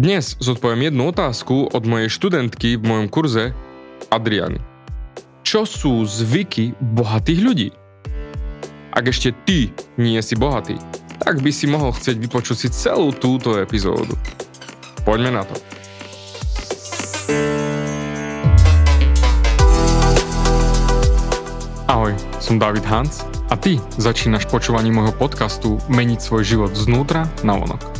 Dnes zodpoviem jednu otázku od mojej študentky v mojom kurze Adriany. Čo sú zvyky bohatých ľudí? Ak ešte ty nie si bohatý, tak by si mohol chcieť vypočuť si celú túto epizódu. Poďme na to. Ahoj, som David Hans a ty začínaš počúvanie môjho podcastu Meniť svoj život znútra na vonok.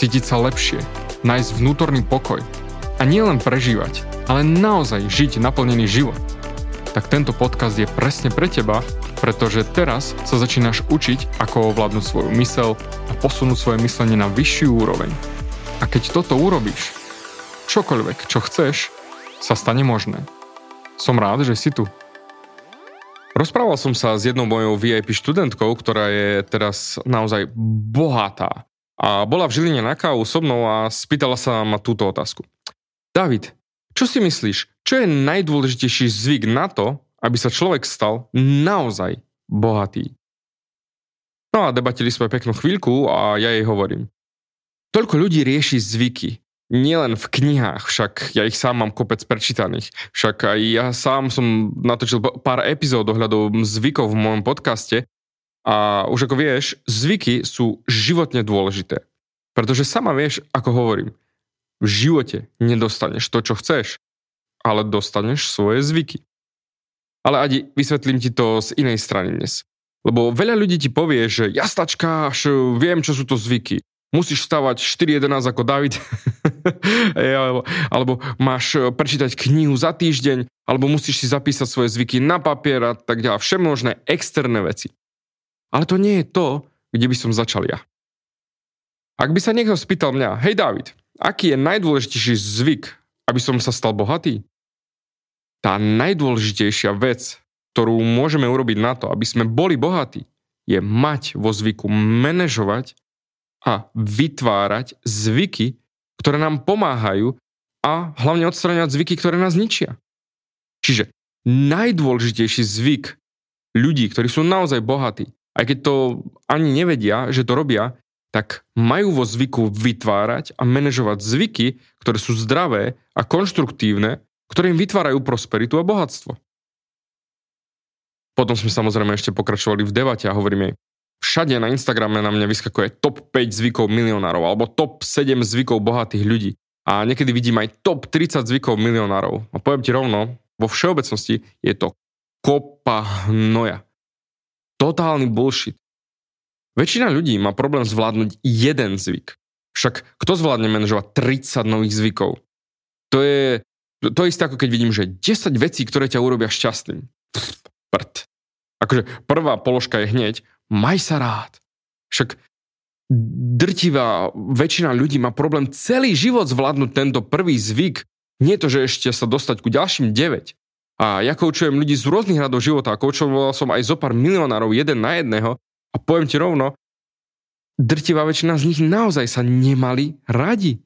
cítiť sa lepšie, nájsť vnútorný pokoj a nielen prežívať, ale naozaj žiť naplnený život, tak tento podcast je presne pre teba, pretože teraz sa začínaš učiť, ako ovládnuť svoju mysel a posunúť svoje myslenie na vyššiu úroveň. A keď toto urobíš, čokoľvek, čo chceš, sa stane možné. Som rád, že si tu. Rozprával som sa s jednou mojou VIP študentkou, ktorá je teraz naozaj bohatá. A bola v Žiline na kávu so mnou a spýtala sa ma túto otázku. David, čo si myslíš, čo je najdôležitejší zvyk na to, aby sa človek stal naozaj bohatý? No a debatili sme peknú chvíľku a ja jej hovorím. Toľko ľudí rieši zvyky, nielen v knihách, však ja ich sám mám kopec prečítaných. Však aj ja sám som natočil pár epizód ohľadom zvykov v mojom podcaste a už ako vieš, zvyky sú životne dôležité. Pretože sama vieš, ako hovorím, v živote nedostaneš to, čo chceš, ale dostaneš svoje zvyky. Ale Adi, vysvetlím ti to z inej strany dnes. Lebo veľa ľudí ti povie, že jastačka, viem, čo sú to zvyky musíš stavať 4.11 ako David, alebo, alebo máš e, prečítať knihu za týždeň, alebo musíš si zapísať svoje zvyky na papier a tak ďalej, všemožné externé veci. Ale to nie je to, kde by som začal ja. Ak by sa niekto spýtal mňa, hej David, aký je najdôležitejší zvyk, aby som sa stal bohatý? Tá najdôležitejšia vec, ktorú môžeme urobiť na to, aby sme boli bohatí, je mať vo zvyku manažovať a vytvárať zvyky, ktoré nám pomáhajú a hlavne odstraňovať zvyky, ktoré nás ničia. Čiže najdôležitejší zvyk ľudí, ktorí sú naozaj bohatí, aj keď to ani nevedia, že to robia, tak majú vo zvyku vytvárať a manažovať zvyky, ktoré sú zdravé a konštruktívne, ktoré im vytvárajú prosperitu a bohatstvo. Potom sme samozrejme ešte pokračovali v debate a hovoríme, všade na Instagrame na mňa vyskakuje top 5 zvykov milionárov alebo top 7 zvykov bohatých ľudí. A niekedy vidím aj top 30 zvykov milionárov. A poviem ti rovno, vo všeobecnosti je to kopa hnoja. Totálny bullshit. Väčšina ľudí má problém zvládnuť jeden zvyk. Však kto zvládne manažovať 30 nových zvykov? To je to isté ako keď vidím, že 10 vecí, ktoré ťa urobia šťastným. Pff, prd. Akože prvá položka je hneď, maj sa rád. Však drtivá väčšina ľudí má problém celý život zvládnuť tento prvý zvyk, nie to, že ešte sa dostať ku ďalším 9. A ja koučujem ľudí z rôznych radov života a koučoval som aj zo pár milionárov jeden na jedného a poviem ti rovno, drtivá väčšina z nich naozaj sa nemali radi.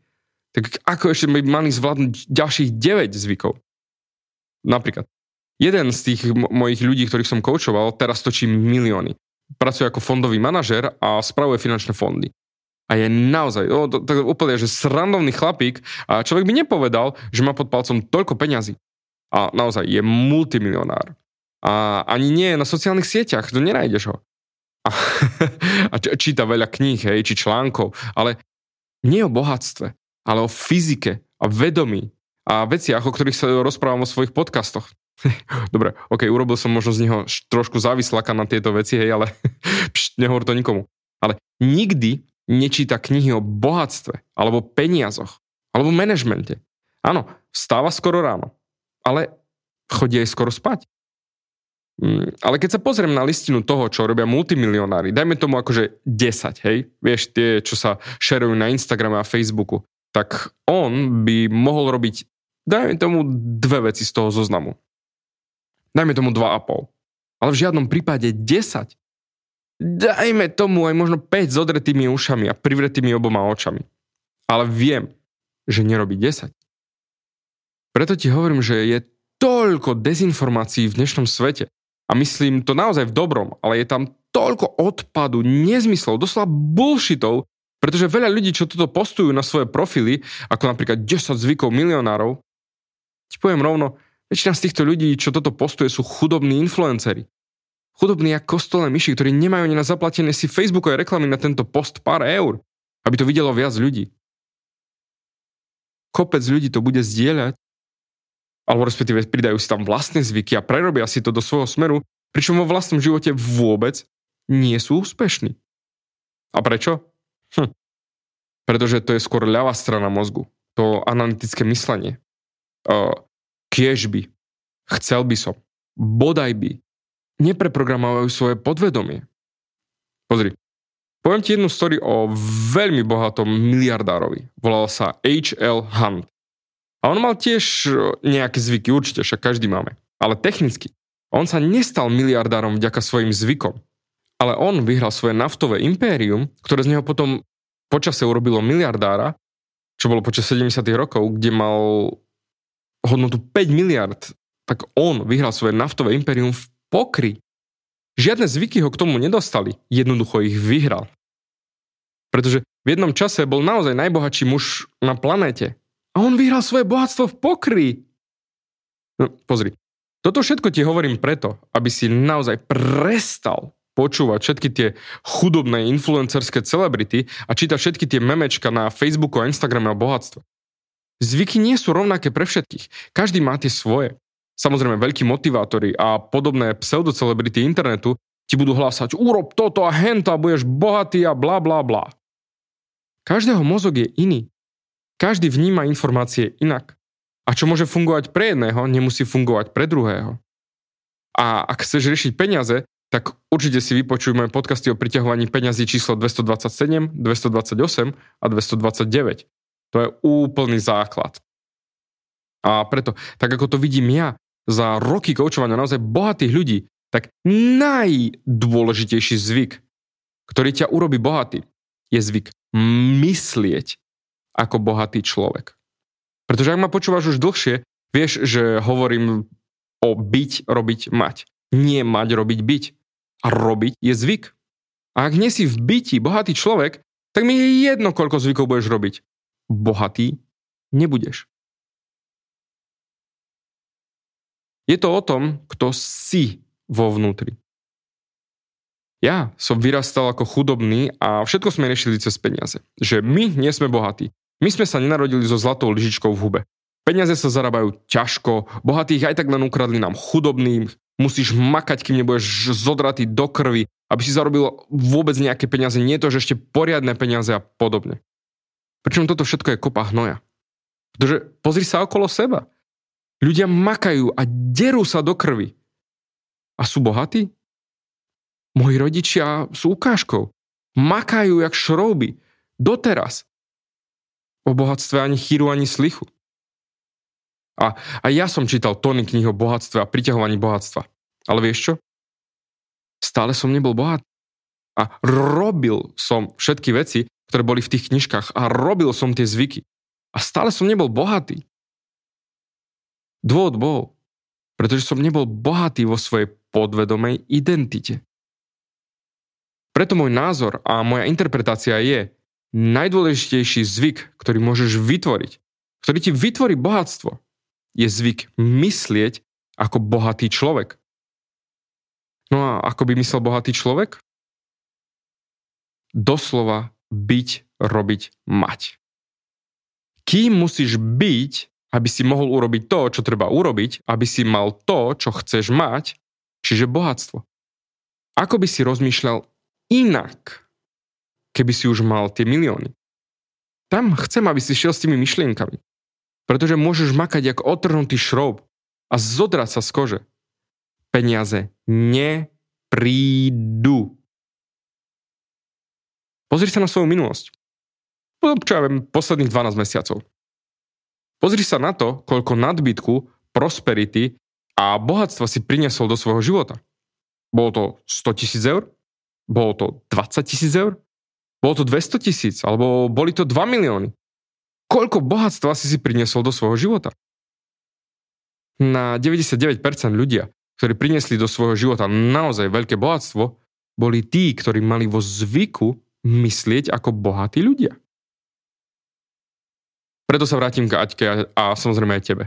Tak ako ešte by mali zvládnuť ďalších 9 zvykov? Napríklad, jeden z tých mojich ľudí, ktorých som koučoval, teraz točí milióny pracuje ako fondový manažer a spravuje finančné fondy. A je naozaj, no, to, to úplne, že srandovný chlapík a človek by nepovedal, že má pod palcom toľko peňazí. A naozaj je multimilionár. A ani nie je na sociálnych sieťach, to nenájdeš ho. A, a číta veľa kníh, hej, či článkov, ale nie o bohatstve, ale o fyzike a vedomí a veciach, o ktorých sa rozprávam vo svojich podcastoch. Dobre, ok, urobil som možno z neho trošku závislaka na tieto veci, hej, ale pšt, nehovor to nikomu. Ale nikdy nečíta knihy o bohatstve, alebo peniazoch, alebo manažmente. Áno, vstáva skoro ráno, ale chodí aj skoro spať. Mm, ale keď sa pozriem na listinu toho, čo robia multimilionári, dajme tomu akože 10, hej, vieš, tie, čo sa šerujú na Instagrame a Facebooku, tak on by mohol robiť, dajme tomu, dve veci z toho zoznamu. Dajme tomu 2,5. Ale v žiadnom prípade 10. Dajme tomu aj možno 5 s odretými ušami a privretými oboma očami. Ale viem, že nerobí 10. Preto ti hovorím, že je toľko dezinformácií v dnešnom svete. A myslím to naozaj v dobrom, ale je tam toľko odpadu, nezmyslov, doslova bullshitov, pretože veľa ľudí, čo toto postujú na svoje profily, ako napríklad 10 zvykov milionárov, ti poviem rovno, väčšina z týchto ľudí, čo toto postuje, sú chudobní influenceri. Chudobní ako kostolé myši, ktorí nemajú ani na zaplatené si Facebookové reklamy na tento post pár eur, aby to videlo viac ľudí. Kopec ľudí to bude zdieľať, alebo respektíve pridajú si tam vlastné zvyky a prerobia si to do svojho smeru, pričom vo vlastnom živote vôbec nie sú úspešní. A prečo? Hm. Pretože to je skôr ľavá strana mozgu. To analytické myslenie. Uh, kiež by. Chcel by som. Bodaj by nepreprogramovajú svoje podvedomie. Pozri, poviem ti jednu story o veľmi bohatom miliardárovi. Volal sa H.L. Hunt. A on mal tiež e, nejaké zvyky, určite, však každý máme. Ale technicky, on sa nestal miliardárom vďaka svojim zvykom. Ale on vyhral svoje naftové impérium, ktoré z neho potom počase urobilo miliardára, čo bolo počas 70. rokov, kde mal hodnotu 5 miliard, tak on vyhral svoje naftové impérium v pokry. Žiadne zvyky ho k tomu nedostali, jednoducho ich vyhral. Pretože v jednom čase bol naozaj najbohatší muž na planéte. A on vyhral svoje bohatstvo v pokry. No, pozri, toto všetko ti hovorím preto, aby si naozaj prestal počúvať všetky tie chudobné influencerské celebrity a čítať všetky tie memečka na Facebooku a Instagrame o bohatstve. Zvyky nie sú rovnaké pre všetkých. Každý má tie svoje. Samozrejme, veľkí motivátori a podobné pseudocelebrity internetu ti budú hlásať urob toto a hento a budeš bohatý a bla bla bla. Každého mozog je iný. Každý vníma informácie inak. A čo môže fungovať pre jedného, nemusí fungovať pre druhého. A ak chceš riešiť peniaze, tak určite si vypočuj moje podcasty o priťahovaní peňazí číslo 227, 228 a 229. To je úplný základ. A preto, tak ako to vidím ja, za roky koučovania naozaj bohatých ľudí, tak najdôležitejší zvyk, ktorý ťa urobí bohatý, je zvyk myslieť ako bohatý človek. Pretože ak ma počúvaš už dlhšie, vieš, že hovorím o byť, robiť, mať. Nie mať, robiť, byť. A robiť je zvyk. A ak nie si v byti bohatý človek, tak mi je jedno, koľko zvykov budeš robiť. Bohatý nebudeš. Je to o tom, kto si vo vnútri. Ja som vyrastal ako chudobný a všetko sme riešili cez peniaze. Že my nie sme bohatí. My sme sa nenarodili so zlatou lyžičkou v hube. Peniaze sa zarábajú ťažko, bohatých aj tak len ukradli nám chudobným, musíš makať, kým nebudeš zodratý do krvi, aby si zarobil vôbec nejaké peniaze, nie to, že ešte poriadne peniaze a podobne. Pričom toto všetko je kopa hnoja. Pretože pozri sa okolo seba. Ľudia makajú a derú sa do krvi. A sú bohatí? Moji rodičia sú ukážkou. Makajú jak šrouby. Doteraz. O bohatstve ani chýru, ani slichu. A, a ja som čítal tony knih o bohatstve a priťahovaní bohatstva. Ale vieš čo? Stále som nebol bohatý. A robil som všetky veci, ktoré boli v tých knižkách a robil som tie zvyky. A stále som nebol bohatý. Dôvod bol, pretože som nebol bohatý vo svojej podvedomej identite. Preto môj názor a moja interpretácia je, najdôležitejší zvyk, ktorý môžeš vytvoriť, ktorý ti vytvorí bohatstvo, je zvyk myslieť ako bohatý človek. No a ako by myslel bohatý človek? Doslova byť, robiť, mať. Kým musíš byť, aby si mohol urobiť to, čo treba urobiť, aby si mal to, čo chceš mať, čiže bohatstvo. Ako by si rozmýšľal inak, keby si už mal tie milióny? Tam chcem, aby si šiel s tými myšlienkami. Pretože môžeš makať jak otrhnutý šroub a zodrať sa z kože. Peniaze neprídu. Pozri sa na svoju minulosť. čo ja viem, posledných 12 mesiacov. Pozri sa na to, koľko nadbytku, prosperity a bohatstva si priniesol do svojho života. Bolo to 100 tisíc eur? Bolo to 20 tisíc eur? Bolo to 200 tisíc? Alebo boli to 2 milióny? Koľko bohatstva si si priniesol do svojho života? Na 99% ľudia, ktorí priniesli do svojho života naozaj veľké bohatstvo, boli tí, ktorí mali vo zvyku myslieť ako bohatí ľudia. Preto sa vrátim k Aťke a, a samozrejme aj tebe.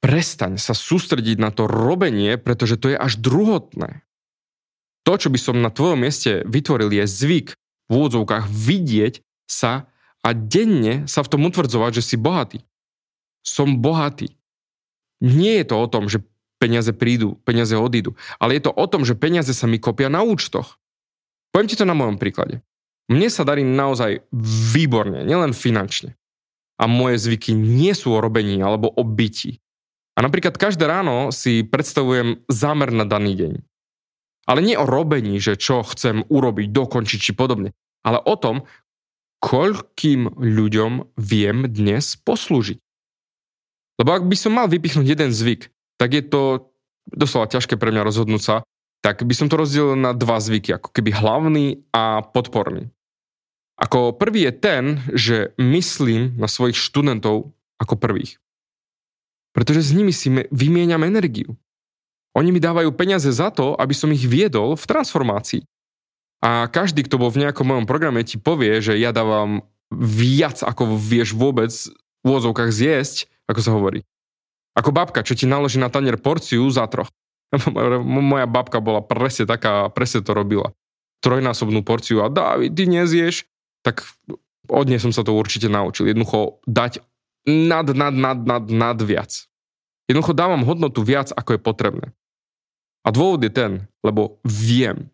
Prestaň sa sústrediť na to robenie, pretože to je až druhotné. To, čo by som na tvojom mieste vytvoril, je zvyk v úvodzovkách vidieť sa a denne sa v tom utvrdzovať, že si bohatý. Som bohatý. Nie je to o tom, že peniaze prídu, peniaze odídu, ale je to o tom, že peniaze sa mi kopia na účtoch. Poviem ti to na mojom príklade. Mne sa darí naozaj výborne, nielen finančne. A moje zvyky nie sú o robení alebo o byti. A napríklad každé ráno si predstavujem zámer na daný deň. Ale nie o robení, že čo chcem urobiť, dokončiť či podobne, ale o tom, koľkým ľuďom viem dnes poslúžiť. Lebo ak by som mal vypichnúť jeden zvyk, tak je to doslova ťažké pre mňa rozhodnúť sa, tak by som to rozdelil na dva zvyky, ako keby hlavný a podporný. Ako prvý je ten, že myslím na svojich študentov ako prvých. Pretože s nimi si vymieňam energiu. Oni mi dávajú peniaze za to, aby som ich viedol v transformácii. A každý, kto bol v nejakom mojom programe, ti povie, že ja dávam viac, ako vieš vôbec v úvozovkách zjesť, ako sa hovorí. Ako babka, čo ti naloží na tanier porciu za troch. Moja babka bola presne taká, presne to robila. Trojnásobnú porciu a David, ty nezieš? Tak od nej som sa to určite naučil. Jednoducho dať nad, nad, nad, nad, nad viac. Jednoducho dávam hodnotu viac, ako je potrebné. A dôvod je ten, lebo viem,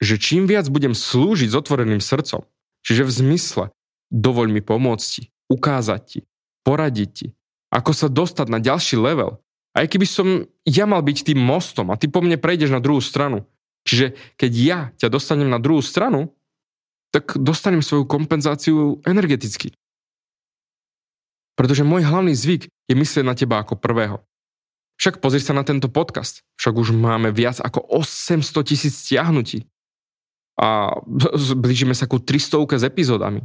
že čím viac budem slúžiť s otvoreným srdcom, čiže v zmysle dovoľ mi pomôcť ti, ukázať ti, poradiť ti, ako sa dostať na ďalší level. Aj keby som ja mal byť tým mostom a ty po mne prejdeš na druhú stranu. Čiže keď ja ťa dostanem na druhú stranu, tak dostanem svoju kompenzáciu energeticky. Pretože môj hlavný zvyk je myslieť na teba ako prvého. Však pozri sa na tento podcast. Však už máme viac ako 800 tisíc stiahnutí. A blížime sa ku 300 s epizódami.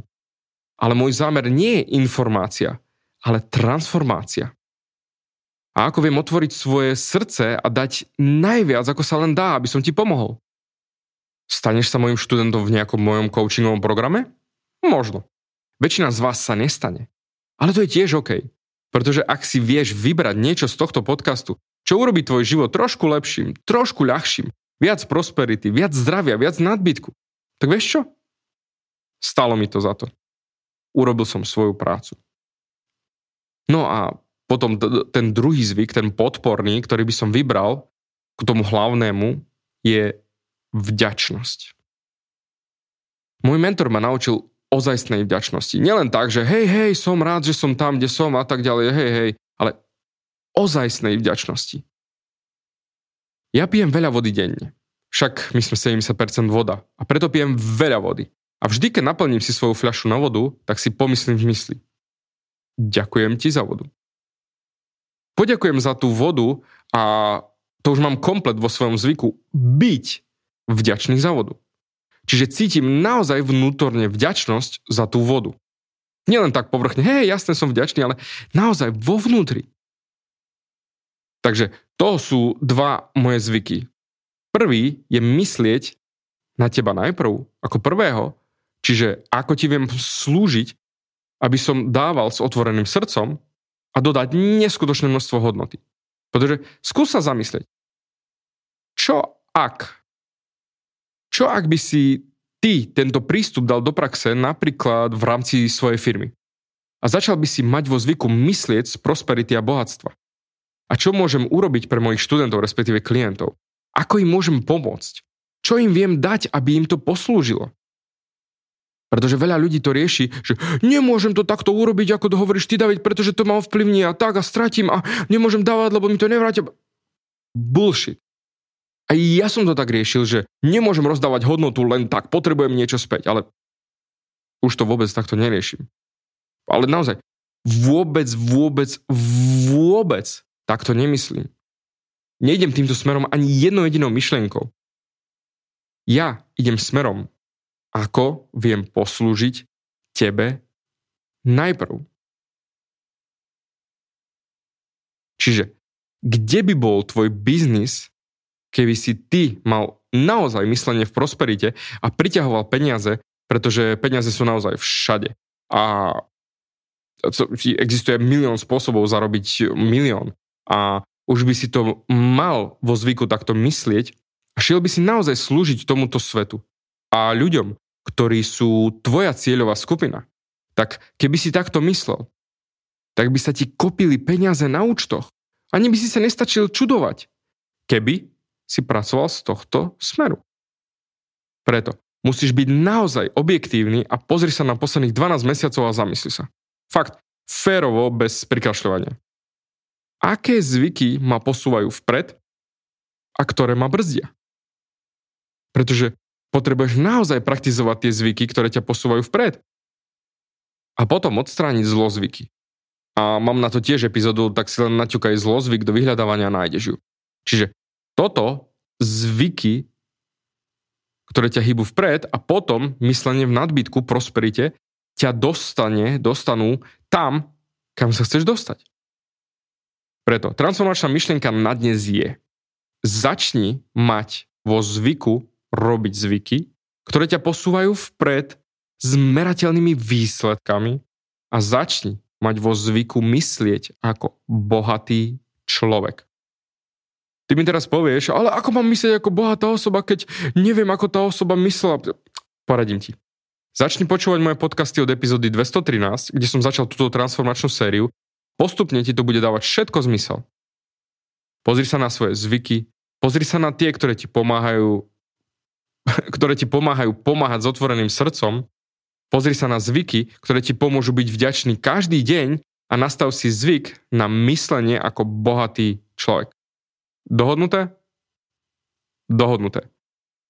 Ale môj zámer nie je informácia, ale transformácia. A ako viem otvoriť svoje srdce a dať najviac, ako sa len dá, aby som ti pomohol. Staneš sa mojim študentom v nejakom mojom coachingovom programe? Možno. Väčšina z vás sa nestane. Ale to je tiež OK. Pretože ak si vieš vybrať niečo z tohto podcastu, čo urobí tvoj život trošku lepším, trošku ľahším, viac prosperity, viac zdravia, viac nadbytku, tak vieš čo? Stalo mi to za to. Urobil som svoju prácu. No a potom ten druhý zvyk, ten podporný, ktorý by som vybral k tomu hlavnému, je vďačnosť. Môj mentor ma naučil ozajstnej vďačnosti. Nielen tak, že hej, hej, som rád, že som tam, kde som a tak ďalej, hej, hej, ale ozajstnej vďačnosti. Ja pijem veľa vody denne. Však my sme 70% voda a preto pijem veľa vody. A vždy, keď naplním si svoju fľašu na vodu, tak si pomyslím v mysli. Ďakujem ti za vodu. Poďakujem za tú vodu a to už mám komplet vo svojom zvyku byť vďačný za vodu. Čiže cítim naozaj vnútorne vďačnosť za tú vodu. Nielen tak povrchne, hej, jasne som vďačný, ale naozaj vo vnútri. Takže to sú dva moje zvyky. Prvý je myslieť na teba najprv, ako prvého, čiže ako ti viem slúžiť, aby som dával s otvoreným srdcom a dodať neskutočné množstvo hodnoty. Pretože skús sa zamyslieť, čo ak čo ak by si ty tento prístup dal do praxe napríklad v rámci svojej firmy? A začal by si mať vo zvyku myslieť z prosperity a bohatstva. A čo môžem urobiť pre mojich študentov, respektíve klientov? Ako im môžem pomôcť? Čo im viem dať, aby im to poslúžilo? Pretože veľa ľudí to rieši, že nemôžem to takto urobiť, ako to hovoríš ty, David, pretože to ma ovplyvní a tak a stratím a nemôžem dávať, lebo mi to nevrátia. Bullshit. A ja som to tak riešil, že nemôžem rozdávať hodnotu len tak, potrebujem niečo späť, ale už to vôbec takto neriešim. Ale naozaj, vôbec, vôbec, vôbec takto nemyslím. Nejdem týmto smerom ani jednou jedinou myšlienkou. Ja idem smerom, ako viem poslúžiť tebe najprv. Čiže, kde by bol tvoj biznis, keby si ty mal naozaj myslenie v prosperite a priťahoval peniaze, pretože peniaze sú naozaj všade. A existuje milión spôsobov zarobiť milión. A už by si to mal vo zvyku takto myslieť a šiel by si naozaj slúžiť tomuto svetu a ľuďom, ktorí sú tvoja cieľová skupina. Tak keby si takto myslel, tak by sa ti kopili peniaze na účtoch. Ani by si sa nestačil čudovať, keby si pracoval z tohto smeru. Preto musíš byť naozaj objektívny a pozri sa na posledných 12 mesiacov a zamysli sa. Fakt, férovo, bez prikašľovania aké zvyky ma posúvajú vpred a ktoré ma brzdia. Pretože potrebuješ naozaj praktizovať tie zvyky, ktoré ťa posúvajú vpred. A potom odstrániť zlozvyky. A mám na to tiež epizódu, tak si len naťukaj zlozvyk do vyhľadávania a nájdeš ju. Čiže toto zvyky, ktoré ťa hýbu vpred a potom myslenie v nadbytku, prosperite, ťa dostane, dostanú tam, kam sa chceš dostať. Preto transformačná myšlienka na dnes je začni mať vo zvyku robiť zvyky, ktoré ťa posúvajú vpred s merateľnými výsledkami a začni mať vo zvyku myslieť ako bohatý človek. Ty mi teraz povieš, ale ako mám myslieť ako bohatá osoba, keď neviem, ako tá osoba myslela. Poradím ti. Začni počúvať moje podcasty od epizódy 213, kde som začal túto transformačnú sériu Postupne ti to bude dávať všetko zmysel. Pozri sa na svoje zvyky, pozri sa na tie, ktoré ti pomáhajú, ktoré ti pomáhajú pomáhať s otvoreným srdcom, pozri sa na zvyky, ktoré ti pomôžu byť vďačný každý deň a nastav si zvyk na myslenie ako bohatý človek. Dohodnuté? Dohodnuté.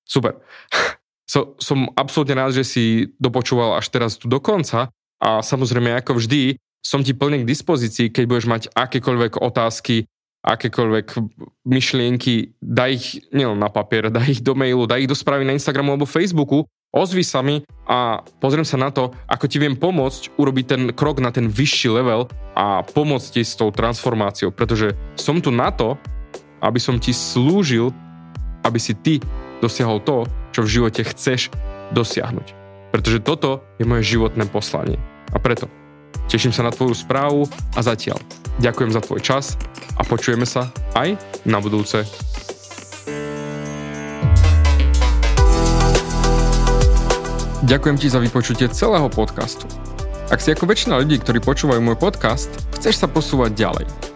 Super. So, som absolútne rád, že si dopočúval až teraz tu do konca a samozrejme ako vždy som ti plne k dispozícii, keď budeš mať akékoľvek otázky, akékoľvek myšlienky, daj ich nielen na papier, daj ich do mailu, daj ich do správy na Instagramu alebo Facebooku, ozvi sa mi a pozriem sa na to, ako ti viem pomôcť urobiť ten krok na ten vyšší level a pomôcť ti s tou transformáciou, pretože som tu na to, aby som ti slúžil, aby si ty dosiahol to, čo v živote chceš dosiahnuť. Pretože toto je moje životné poslanie. A preto Teším sa na tvoju správu a zatiaľ ďakujem za tvoj čas a počujeme sa aj na budúce. Ďakujem ti za vypočutie celého podcastu. Ak si ako väčšina ľudí, ktorí počúvajú môj podcast, chceš sa posúvať ďalej.